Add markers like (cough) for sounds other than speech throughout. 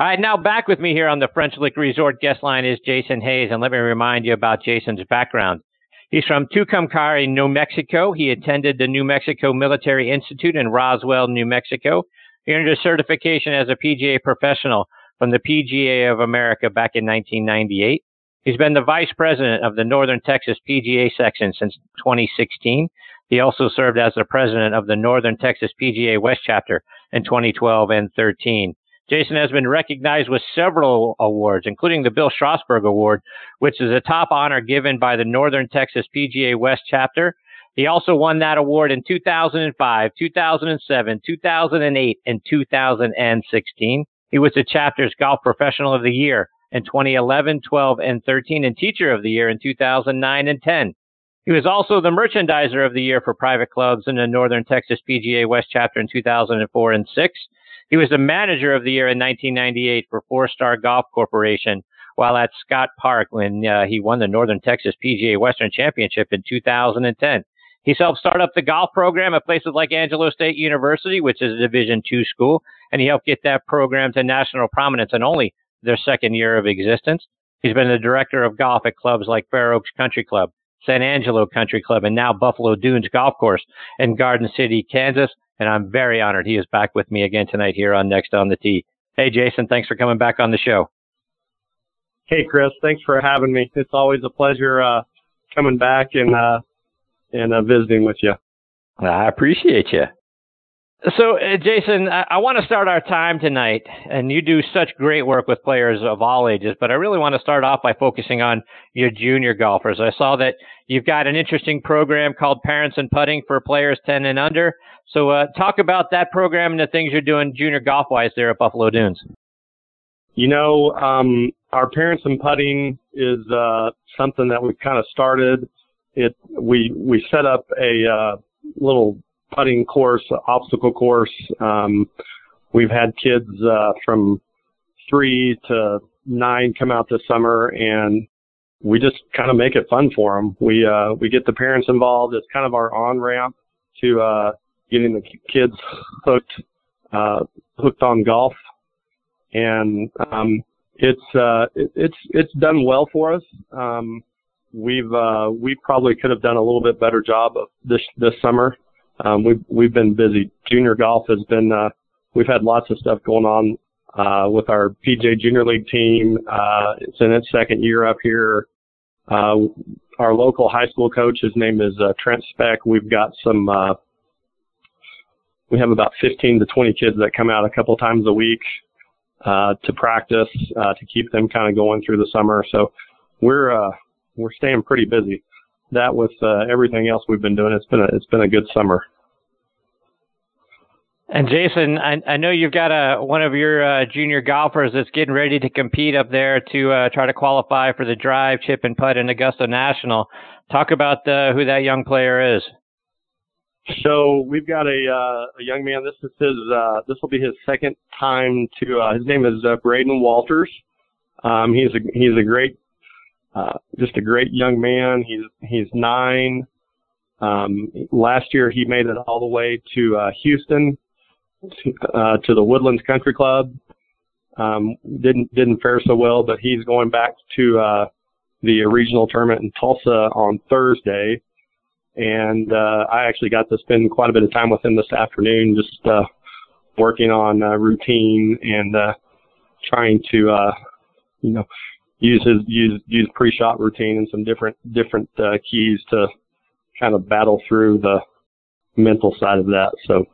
All right, now back with me here on the French Lick Resort guest line is Jason Hase, and let me remind you about Jason's background. He's from Tucumcari, New Mexico. He attended the New Mexico Military Institute in Roswell, New Mexico. He earned a certification as a PGA professional from the PGA of America back in 1998. He's been the vice president of the Northern Texas PGA section since 2016. He also served as the president of the Northern Texas PGA West chapter in 2012 and 13. Jason has been recognized with several awards, including the Bill Strausbaugh Award, which is a top honor given by the Northern Texas PGA West chapter. He also won that award in 2005, 2007, 2008, and 2016. He was the chapter's Golf Professional of the Year in 2011, 12, and 13, and Teacher of the Year in 2009 and 10. He was also the Merchandiser of the Year for private clubs in the Northern Texas PGA West chapter in 2004 and 6. He was the manager of the year in 1998 for Four Star Golf Corporation while at Scott Park when uh, he won the Northern Texas PGA Western Championship in 2010. He's helped start up the golf program at places like Angelo State University, which is a Division two school, and he helped get that program to national prominence in only their second year of existence. He's been the director of golf at clubs like Fair Oaks Country Club, San Angelo Country Club, and now Buffalo Dunes Golf Course in Garden City, Kansas and I'm very honored he is back with me again tonight here on Next on the Tee. Hey, Jason, thanks for coming back on the show. Hey, Chris, thanks for having me. It's always a pleasure uh, coming back and uh, and uh, visiting with you. I appreciate you. So, uh, Jason, I, I want to start our time tonight, and you do such great work with players of all ages, but I really want to start off by focusing on your junior golfers. I saw that you've got an interesting program called Parents and Putting for players 10 and under. So, uh, talk about that program and the things you're doing junior golf wise there at Buffalo Dunes. You know, um, our Parents and Putting is uh, something that we've kind of started. It we we set up a uh, little putting course, obstacle course. Um, we've had kids uh, from three to nine come out this summer, and we just kind of make it fun for them. We uh, we get the parents involved. It's kind of our on ramp to uh, getting the kids hooked uh, hooked on golf, and um, it's uh, it, it's it's done well for us. Um, we've uh, we probably could have done a little bit better job of this this summer. Um, we've we've been busy. Junior golf has been uh, we've had lots of stuff going on uh, with our PGA Junior League team. Uh, it's in its second year up here. Uh, our local high school coach, his name is uh, Trent Speck. We've got some. Uh, we have about 15 to 20 kids that come out a couple times a week uh, to practice uh, to keep them kind of going through the summer. So we're uh, we're staying pretty busy that with uh, everything else we've been doing, it's been a it's been a good summer. And Jason, I, I know you've got a one of your uh, junior golfers that's getting ready to compete up there to uh, try to qualify for the drive, chip, and putt in Augusta National. Talk about uh, who that young player is. So we've got a uh, a young man. This is his. Uh, this will be his second time to. Uh, his name is uh, Braden Walters. Um, he's a he's a great uh, just a great young man. He's he's nine. Um, last year he made it all the way to uh, Houston, to, uh, to the Woodlands Country Club. Um, didn't didn't fare so well, but he's going back to uh, the regional tournament in Tulsa on Thursday, and uh, I actually got to spend quite a bit of time with him this afternoon, just uh, working on uh, routine and uh, trying to, uh, you know, use his use use pre-shot routine and some different different uh, keys to kind of battle through the mental side of that. So.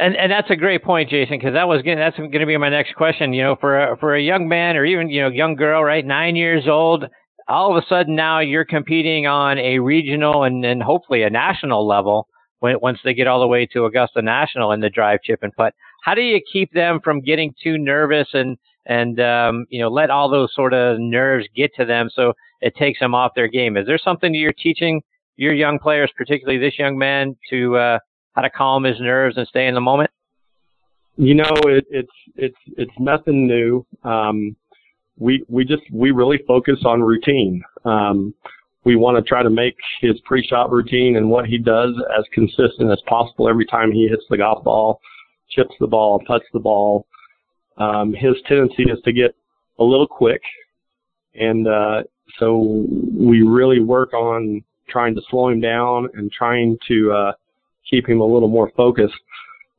And and that's a great point, Jason, because that was gonna, that's going to be my next question. You know, for a, for a young man or even you know young girl, right, nine years old, all of a sudden now you're competing on a regional and and hopefully a national level when once they get all the way to Augusta National in the drive, chip, and putt. How do you keep them from getting too nervous and and um, you know let all those sort of nerves get to them so it takes them off their game. Is there something you're teaching your young players, particularly this young man, to uh, how to calm his nerves and stay in the moment? You know, it, it's it's it's nothing new. Um, we we just we really focus on routine. Um, we want to try to make his pre-shot routine and what he does as consistent as possible every time he hits the golf ball, chips the ball, puts the ball, Um, his tendency is to get a little quick, and uh, so we really work on trying to slow him down and trying to uh, keep him a little more focused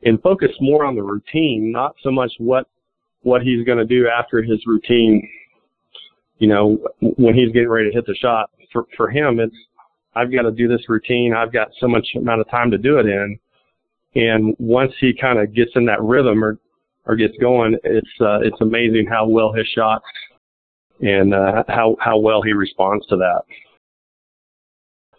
and focus more on the routine, not so much what what he's going to do after his routine. You know, when he's getting ready to hit the shot. For for him, it's I've got to do this routine. I've got so much amount of time to do it in. And once he kind of gets in that rhythm or or gets going, it's uh, it's amazing how well his shot and uh, how how well he responds to that.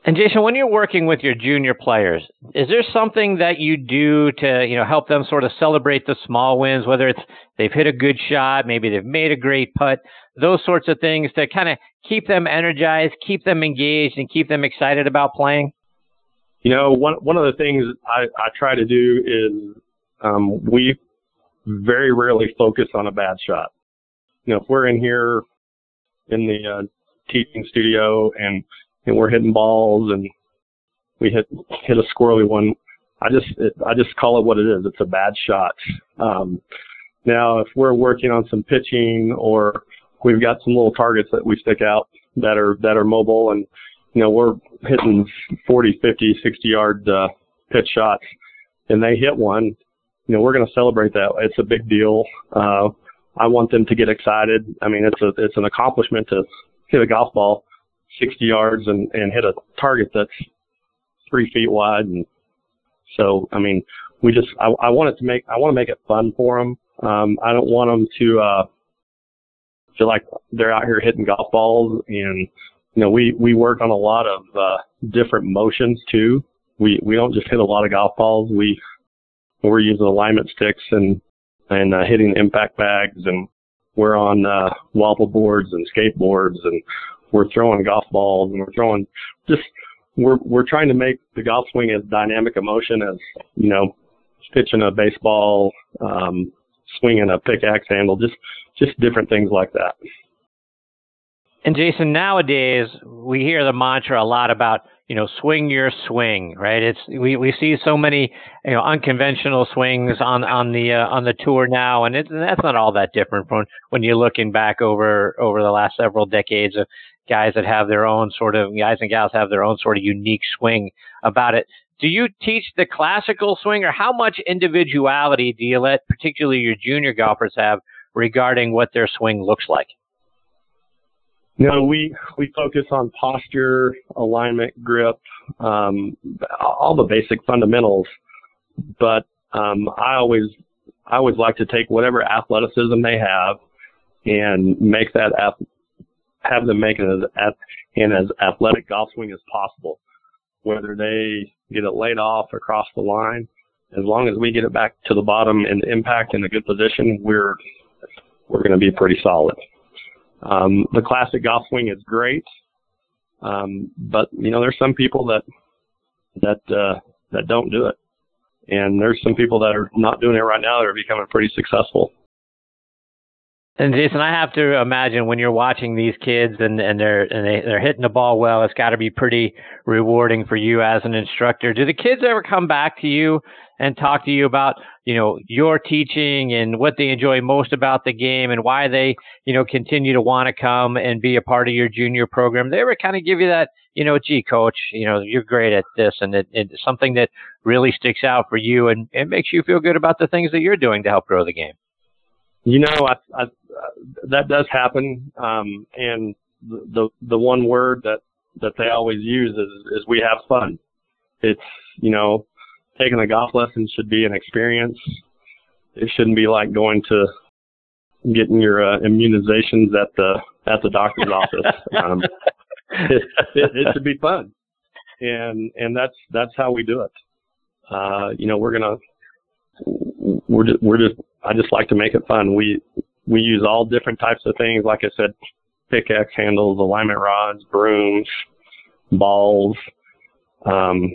And Jason, when you're working with your junior players, is there something that you do to, you know, help them sort of celebrate the small wins, whether it's they've hit a good shot, maybe they've made a great putt, those sorts of things to kind of keep them energized, keep them engaged, and keep them excited about playing? You know, one one of the things I, I try to do is um, we very rarely focus on a bad shot. You know, if we're in here in the uh, teaching studio and and we're hitting balls and we hit hit a squirrely one. I just it, I just call it what it is. It's a bad shot. Um, now, if we're working on some pitching or we've got some little targets that we stick out that are that are mobile and you know we're hitting 40, 50, 60 yard uh, pitch shots and they hit one, you know we're going to celebrate that. It's a big deal. Uh, I want them to get excited. I mean, it's a it's an accomplishment to hit a golf ball 60 yards and, and hit a target that's three feet wide. And so, I mean, we just, I, I want it to make, I want to make it fun for them. Um, I don't want them to, uh, feel like they're out here hitting golf balls and, you know, we, we work on a lot of, uh, different motions too. We, we don't just hit a lot of golf balls. We, we're using alignment sticks and, and, uh, hitting impact bags and we're on, uh, wobble boards and skateboards and we're throwing golf balls and we're throwing just we're we're trying to make the golf swing as dynamic a motion as you know pitching a baseball, um, swinging a pickaxe handle, just just different things like that. And Jason, nowadays we hear the mantra a lot about you know swing your swing, right? It's we, we see so many you know unconventional swings on on the uh, on the tour now, and, it, and that's not all that different from when you're looking back over over the last several decades of guys that have their own sort of guys and gals have their own sort of unique swing about it. Do you teach the classical swing, or how much individuality do you let, particularly your junior golfers, have regarding what their swing looks like? No, we we focus on posture, alignment, grip, um, all the basic fundamentals. But um, I always I always like to take whatever athleticism they have and make that have them make it as, in as athletic golf swing as possible. Whether they get it laid off across the line, as long as we get it back to the bottom and impact in a good position, we're we're going to be pretty solid. Um, the classic golf swing is great, um, but you know there's some people that that uh, that don't do it, and there's some people that are not doing it right now that are becoming pretty successful. And Jason, I have to imagine when you're watching these kids and, and they're and they, they're hitting the ball well, it's got to be pretty rewarding for you as an instructor. Do the kids ever come back to you and talk to you about you know your teaching and what they enjoy most about the game and why they you know continue to want to come and be a part of your junior program? They ever kind of give you that you know, gee, coach, you know you're great at this, and it, it's something that really sticks out for you and it makes you feel good about the things that you're doing to help grow the game. You know, I, I, that does happen, um, and the, the one word that that they always use is is we have fun. It's you know, taking a golf lesson should be an experience. It shouldn't be like going to getting your uh, immunizations at the at the doctor's office. (laughs) Um, it, it, it should be fun, and and that's that's how we do it. Uh, you know, we're gonna we're just, we're just I just like to make it fun. We we use all different types of things. Like I said, pickaxe handles, alignment rods, brooms, balls. Um,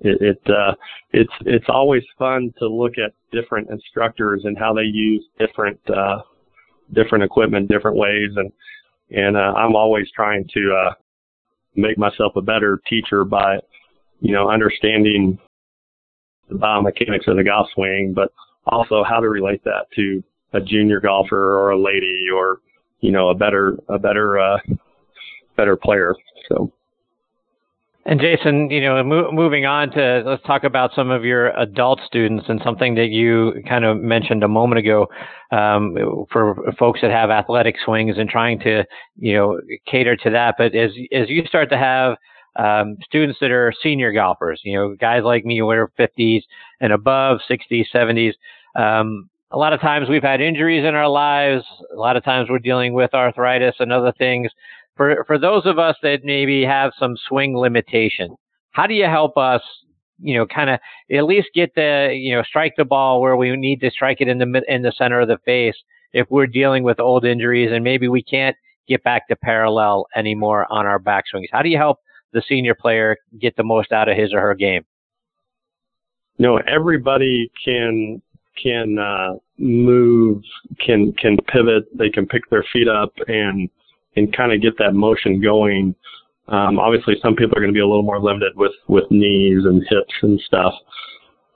it, it uh, it's it's always fun to look at different instructors and how they use different uh, different equipment different ways, and and uh, I'm always trying to uh, make myself a better teacher by you know understanding the biomechanics of the golf swing, but also how to relate that to a junior golfer or a lady or you know a better a better uh, better player. So. And Jason, you know, mo- moving on to let's talk about some of your adult students and something that you kind of mentioned a moment ago um, for folks that have athletic swings and trying to, you know, cater to that. But as as you start to have um, students that are senior golfers, you know, guys like me who are 50s and above, 60s, 70s. Um, a lot of times we've had injuries in our lives. A lot of times we're dealing with arthritis and other things. For for those of us that maybe have some swing limitation, how do you help us? You know, kind of at least get the you know strike the ball where we need to strike it in the in the center of the face if we're dealing with old injuries and maybe we can't get back to parallel anymore on our backswings. How do you help the senior player get the most out of his or her game? Know, everybody can can uh, move, can can pivot. They can pick their feet up and and kind of get that motion going. Um, obviously, some people are going to be a little more limited with with knees and hips and stuff.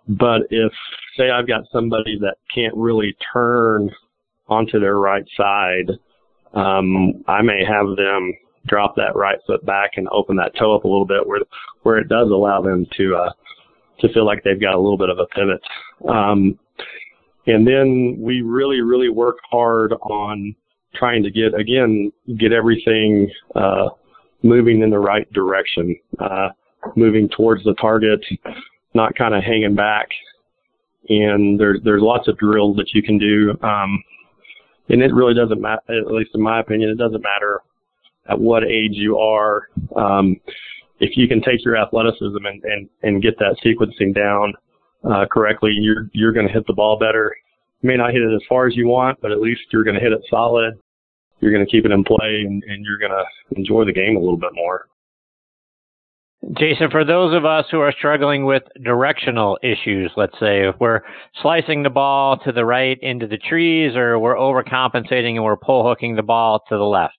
But if say I've got somebody that can't really turn onto their right side, um, I may have them drop that right foot back and open that toe up a little bit where where it does allow them to uh, to feel like they've got a little bit of a pivot. Um, and then we really, really work hard on trying to get, again, get everything uh, moving in the right direction, uh, moving towards the target, not kind of hanging back. And there's there's lots of drills that you can do, um, and it really doesn't matter. At least in my opinion, it doesn't matter at what age you are. Um, if you can take your athleticism and, and, and get that sequencing down uh, correctly, you're you're going to hit the ball better. You may not hit it as far as you want, but at least you're going to hit it solid. You're going to keep it in play, and, and you're going to enjoy the game a little bit more. Jason, for those of us who are struggling with directional issues, let's say if we're slicing the ball to the right into the trees, or we're overcompensating and we're pull hooking the ball to the left,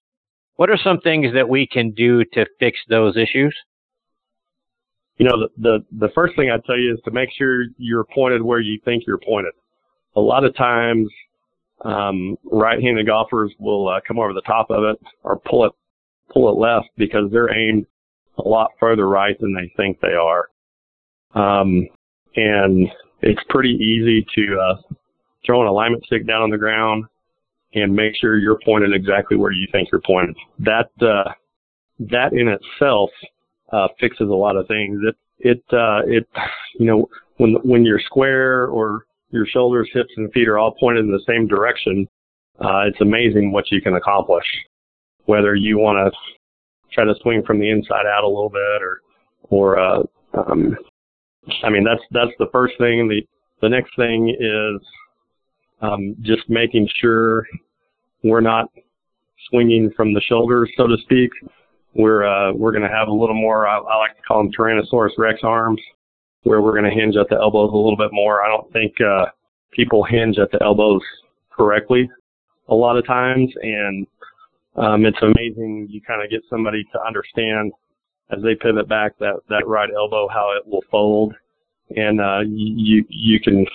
what are some things that we can do to fix those issues? You know, the, the, the first thing I'd tell you is to make sure you're pointed where you think you're pointed. A lot of times, um, right-handed golfers will uh, come over the top of it or pull it, pull it left because they're aimed a lot further right than they think they are. Um, and it's pretty easy to uh, throw an alignment stick down on the ground and make sure you're pointed exactly where you think you're pointed. That uh, that in itself uh, fixes a lot of things. It it uh, it you know when when you're square or your shoulders, hips, and feet are all pointed in the same direction, uh, it's amazing what you can accomplish. Whether you want to try to swing from the inside out a little bit, or or uh, um, I mean that's that's the first thing. The the next thing is um, just making sure we're not swinging from the shoulders, so to speak. We're uh, we're going to have a little more. I, I, like to call them Tyrannosaurus Rex arms, where we're going to hinge at the elbows a little bit more. I don't think uh, people hinge at the elbows correctly a lot of times, and um, it's amazing. You kind of get somebody to understand as they pivot back that that right elbow how it will fold, and uh, you you can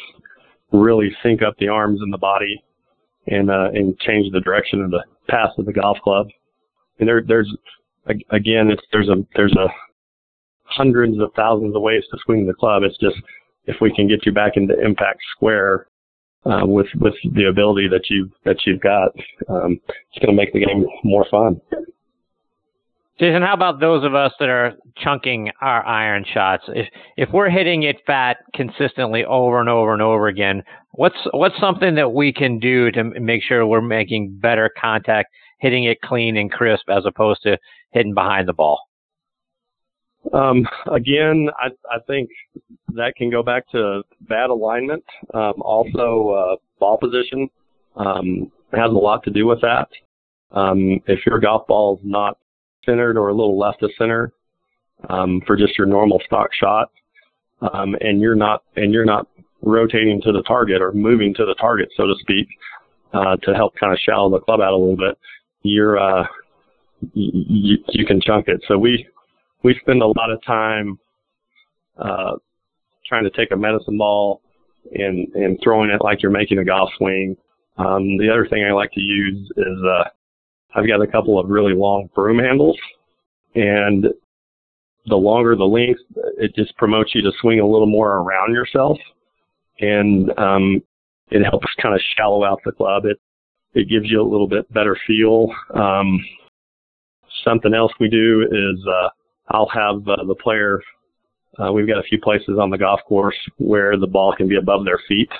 really sync up the arms and the body and uh, and change the direction of the path of the golf club. And there there's again it's there's a there's a hundreds of thousands of ways to swing the club. It's just if we can get you back into impact square uh, with with the ability that you that you've got, um, it's going to make the game more fun. Jason, how about those of us that are chunking our iron shots? If if we're hitting it fat consistently over and over and over again, what's what's something that we can do to make sure we're making better contact, hitting it clean and crisp, as opposed to hitting behind the ball? Um, again, I, I think that can go back to bad alignment. Um, also, uh, ball position um, has a lot to do with that. Um, if your golf ball is not centered or a little left of center um, for just your normal stock shot, um, and you're not and you're not rotating to the target or moving to the target, so to speak, uh, to help kind of shallow the club out a little bit, you're uh, you, you can chunk it. So we we spend a lot of time uh, trying to take a medicine ball and and throwing it like you're making a golf swing. Um, the other thing I like to use is uh, I've got a couple of really long broom handles, and the longer the length, it just promotes you to swing a little more around yourself, and um, it helps kind of shallow out the club. It it gives you a little bit better feel. Um, something else we do is uh, I'll have uh, the player. Uh, we've got a few places on the golf course where the ball can be above their feet,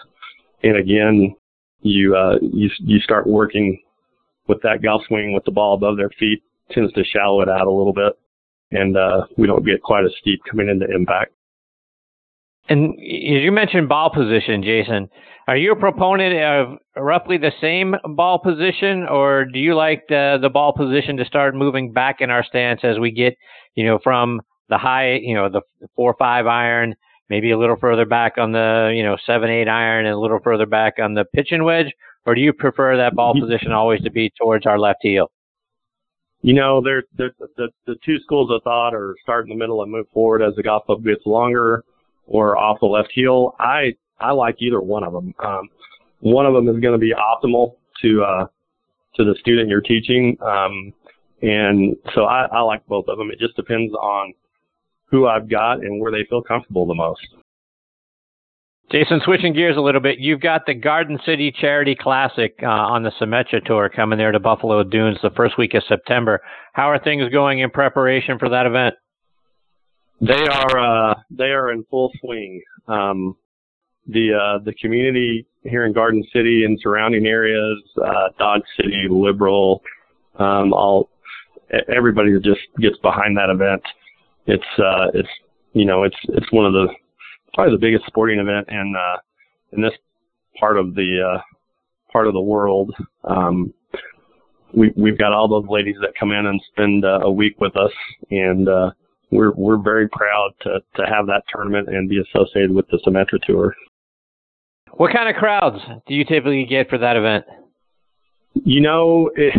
and again, you uh, you you start working with that golf swing with the ball above their feet tends to shallow it out a little bit, and uh, we don't get quite as steep coming into impact. And you mentioned ball position, Jason. Are you a proponent of roughly the same ball position, or do you like the, the ball position to start moving back in our stance as we get, you know, from the high, you know, the four or five iron, maybe a little further back on the, you know, seven eight iron, and a little further back on the pitching wedge, or do you prefer that ball mm-hmm. position always to be towards our left heel? You know, there, the the two schools of thought are start in the middle and move forward as the golf club gets longer, or off the left heel. I I like either one of them. Um, one of them is going to be optimal to uh, to the student you're teaching, um, and so I, I like both of them. It just depends on who I've got and where they feel comfortable the most. Jason, switching gears a little bit, you've got the Garden City Charity Classic uh, on the Symetra Tour coming there to Buffalo Dunes the first week of September. How are things going in preparation for that event? They are uh, they are in full swing. Um, the uh, the community here in Garden City and surrounding areas, uh, Dodge City, Liberal, um, all everybody just gets behind that event. It's uh, it's you know it's it's one of the probably the biggest sporting event in uh, in this part of the uh, part of the world. Um, we we've got all those ladies that come in and spend uh, a week with us, and uh, we're we're very proud to to have that tournament and be associated with the Symetra Tour. What kind of crowds do you typically get for that event? You know, it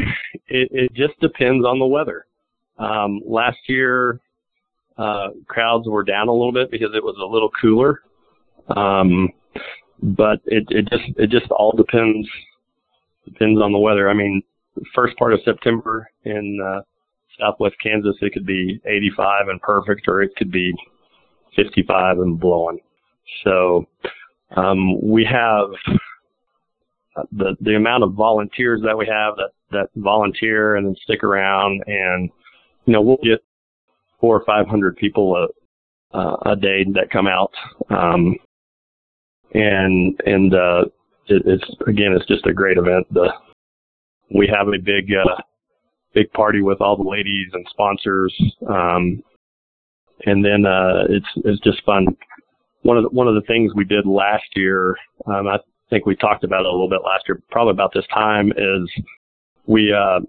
it, it just depends on the weather. Um, last year, uh, crowds were down a little bit because it was a little cooler. Um, but it it just it just all depends depends on the weather. I mean, first part of September in uh, Southwest Kansas, it could be 85 and perfect, or it could be 55 and blowing. So um, we have uh, the the amount of volunteers that we have that that volunteer and then stick around, and you know we'll get four or five hundred people a uh, a day that come out, um, and and uh, it, it's again it's just a great event. The we have a big uh, big party with all the ladies and sponsors. Um, and then uh, it's it's just fun. One of the, one of the things we did last year, um, I think we talked about it a little bit last year, probably about this time, is we uh,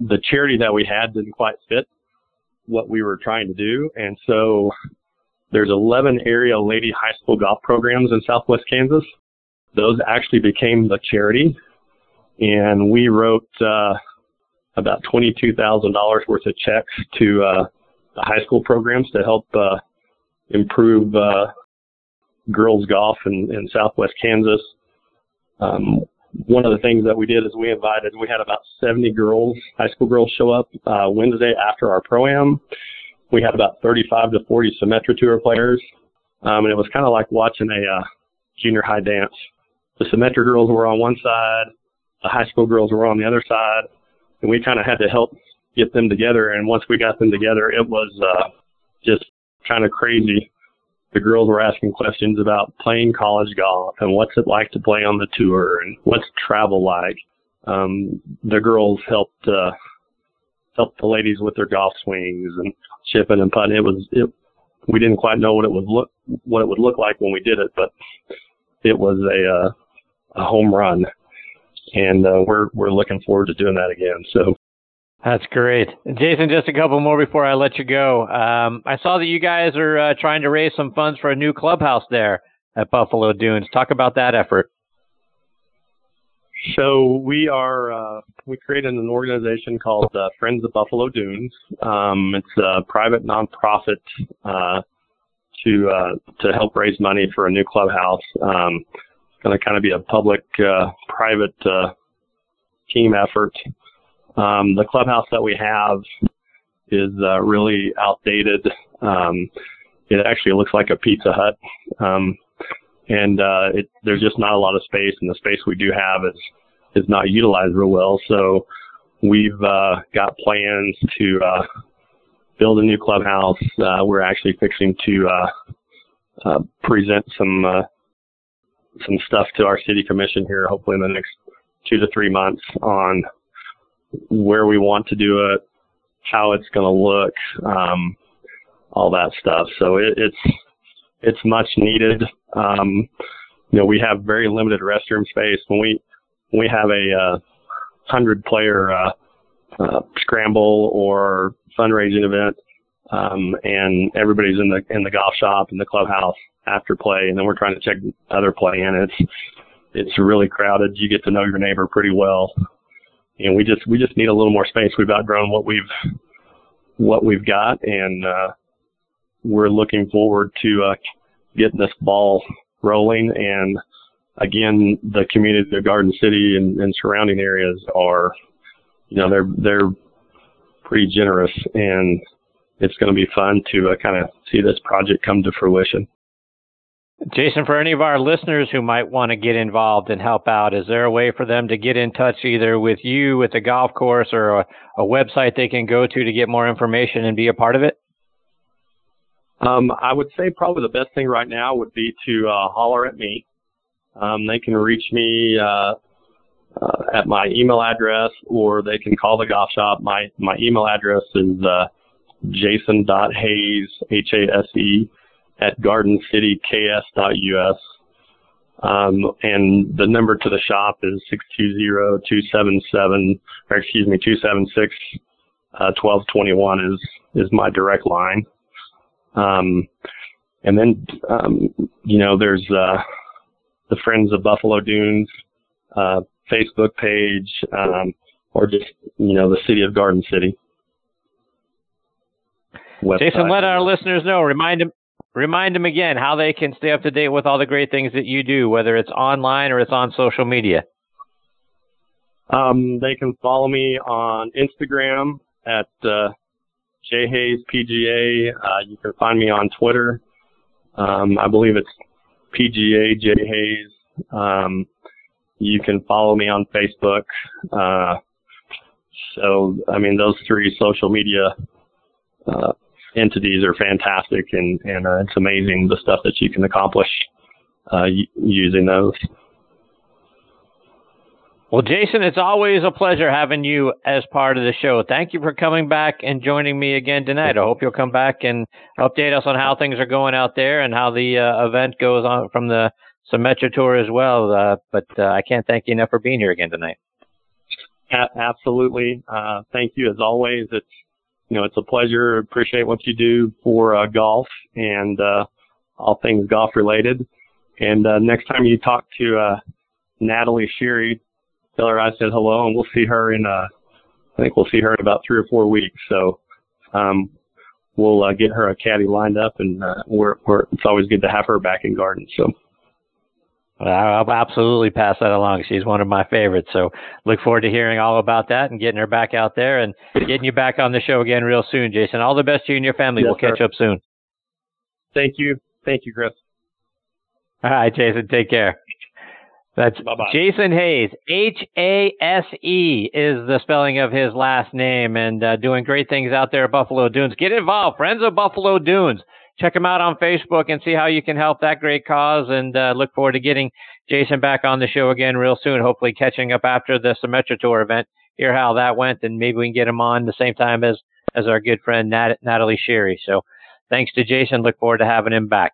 the charity that we had didn't quite fit what we were trying to do, and so there's 11 area lady high school golf programs in Southwest Kansas. Those actually became the charity, and we wrote. Uh, about $22,000 worth of checks to uh, the high school programs to help uh, improve uh, girls golf in, in Southwest Kansas. Um, one of the things that we did is we invited, we had about 70 girls, high school girls show up uh, Wednesday after our pro-am. We had about 35 to 40 Symetra Tour players. Um, and it was kind of like watching a uh, junior high dance. The Symetra girls were on one side, the high school girls were on the other side, and we kind of had to help get them together. And once we got them together, it was uh, just kind of crazy. The girls were asking questions about playing college golf and what's it like to play on the tour and what's travel like. Um, the girls helped uh, helped the ladies with their golf swings and chipping and putting. It was it. We didn't quite know what it would look what it would look like when we did it, but it was a uh, a home run and uh, we're we're looking forward to doing that again. So that's great, Jason. Just a couple more before I let you go. Um, I saw that you guys are uh, trying to raise some funds for a new clubhouse there at Buffalo Dunes. Talk about that effort. So we are uh, we created an organization called uh, Friends of Buffalo Dunes. Um, it's a private nonprofit uh, to uh, to help raise money for a new clubhouse. Um, going to kind of be a public uh, private uh, team effort. Um, the clubhouse that we have is uh, really outdated. Um, it actually looks like a Pizza Hut, um, and uh, it, there's just not a lot of space, and the space we do have is is not utilized real well. So we've uh, got plans to uh, build a new clubhouse. Uh, we're actually fixing to uh, uh, present some uh, some stuff to our city commission here, hopefully in the next two to three months on where we want to do it, how it's going to look, um, all that stuff. So it, it's it's much needed. Um, you know, we have very limited restroom space. When we when we have a uh, hundred player uh, uh, scramble or fundraising event, um, and everybody's in the in the golf shop in the clubhouse after play, and then we're trying to check other play, and it's it's really crowded. You get to know your neighbor pretty well, and we just we just need a little more space. We've outgrown what we've what we've got, and uh, we're looking forward to uh, getting this ball rolling. And again, the community of Garden City and, and surrounding areas are, you know, they're they're pretty generous, and it's going to be fun to uh, kind of see this project come to fruition. Jason, for any of our listeners who might want to get involved and help out, is there a way for them to get in touch either with you with the golf course or a, a website they can go to to get more information and be a part of it? Um, I would say probably the best thing right now would be to uh, holler at me. Um, they can reach me uh, uh, at my email address, or they can call the golf shop. My my email address is uh, jason.hase h a s e at gardencityks.us. Um, and the number to the shop is 620-277, or excuse me, 276, uh, 1221 is, is my direct line. Um, and then, um, you know, there's, uh, the Friends of Buffalo Dunes, uh, Facebook page, um, or just, you know, the city of Garden City. Website. Jason, let our listeners know. Remind them, remind them again how they can stay up to date with all the great things that you do, whether it's online or it's on social media. Um, they can follow me on Instagram at uh, jhasepga. Uh, you can find me on Twitter. Um, I believe it's PGA Jhase. Um, you can follow me on Facebook. Uh, so, I mean, those three social media uh, entities are fantastic, and and uh, it's amazing the stuff that you can accomplish uh, using those. Well, Jason, it's always a pleasure having you as part of the show. Thank you for coming back and joining me again tonight. I hope you'll come back and update us on how things are going out there and how the uh, event goes on from the Symetra Tour as well. Uh, but uh, I can't thank you enough for being here again tonight. A- absolutely. Uh, thank you as always. It's you know, it's a pleasure. Appreciate what you do for uh, golf and uh, all things golf related. And uh, next time you talk to uh, Natalie Sheary, tell her I said hello, and we'll see her in. Uh, I think we'll see her in about three or four weeks. So um, we'll uh, get her a caddy lined up, and uh, we're, we're, it's always good to have her back in Garden. So. I'll absolutely pass that along. She's one of my favorites. So look forward to hearing all about that and getting her back out there and getting you back on the show again real soon, Jason. All the best to you and your family. Yes, we'll catch sir. up soon. Thank you. Thank you, Chris. All right, Jason. Take care. That's Bye-bye. Jason Hase. H A S E is the spelling of his last name and uh, doing great things out there at Buffalo Dunes. Get involved. Friends of Buffalo Dunes check them out on Facebook and see how you can help that great cause. And uh, look forward to getting Jason back on the show again real soon. Hopefully, catching up after the Symetra Tour event, hear how that went, and maybe we can get him on the same time as as our good friend Nat- Natalie Sheary. So, thanks to Jason. Look forward to having him back.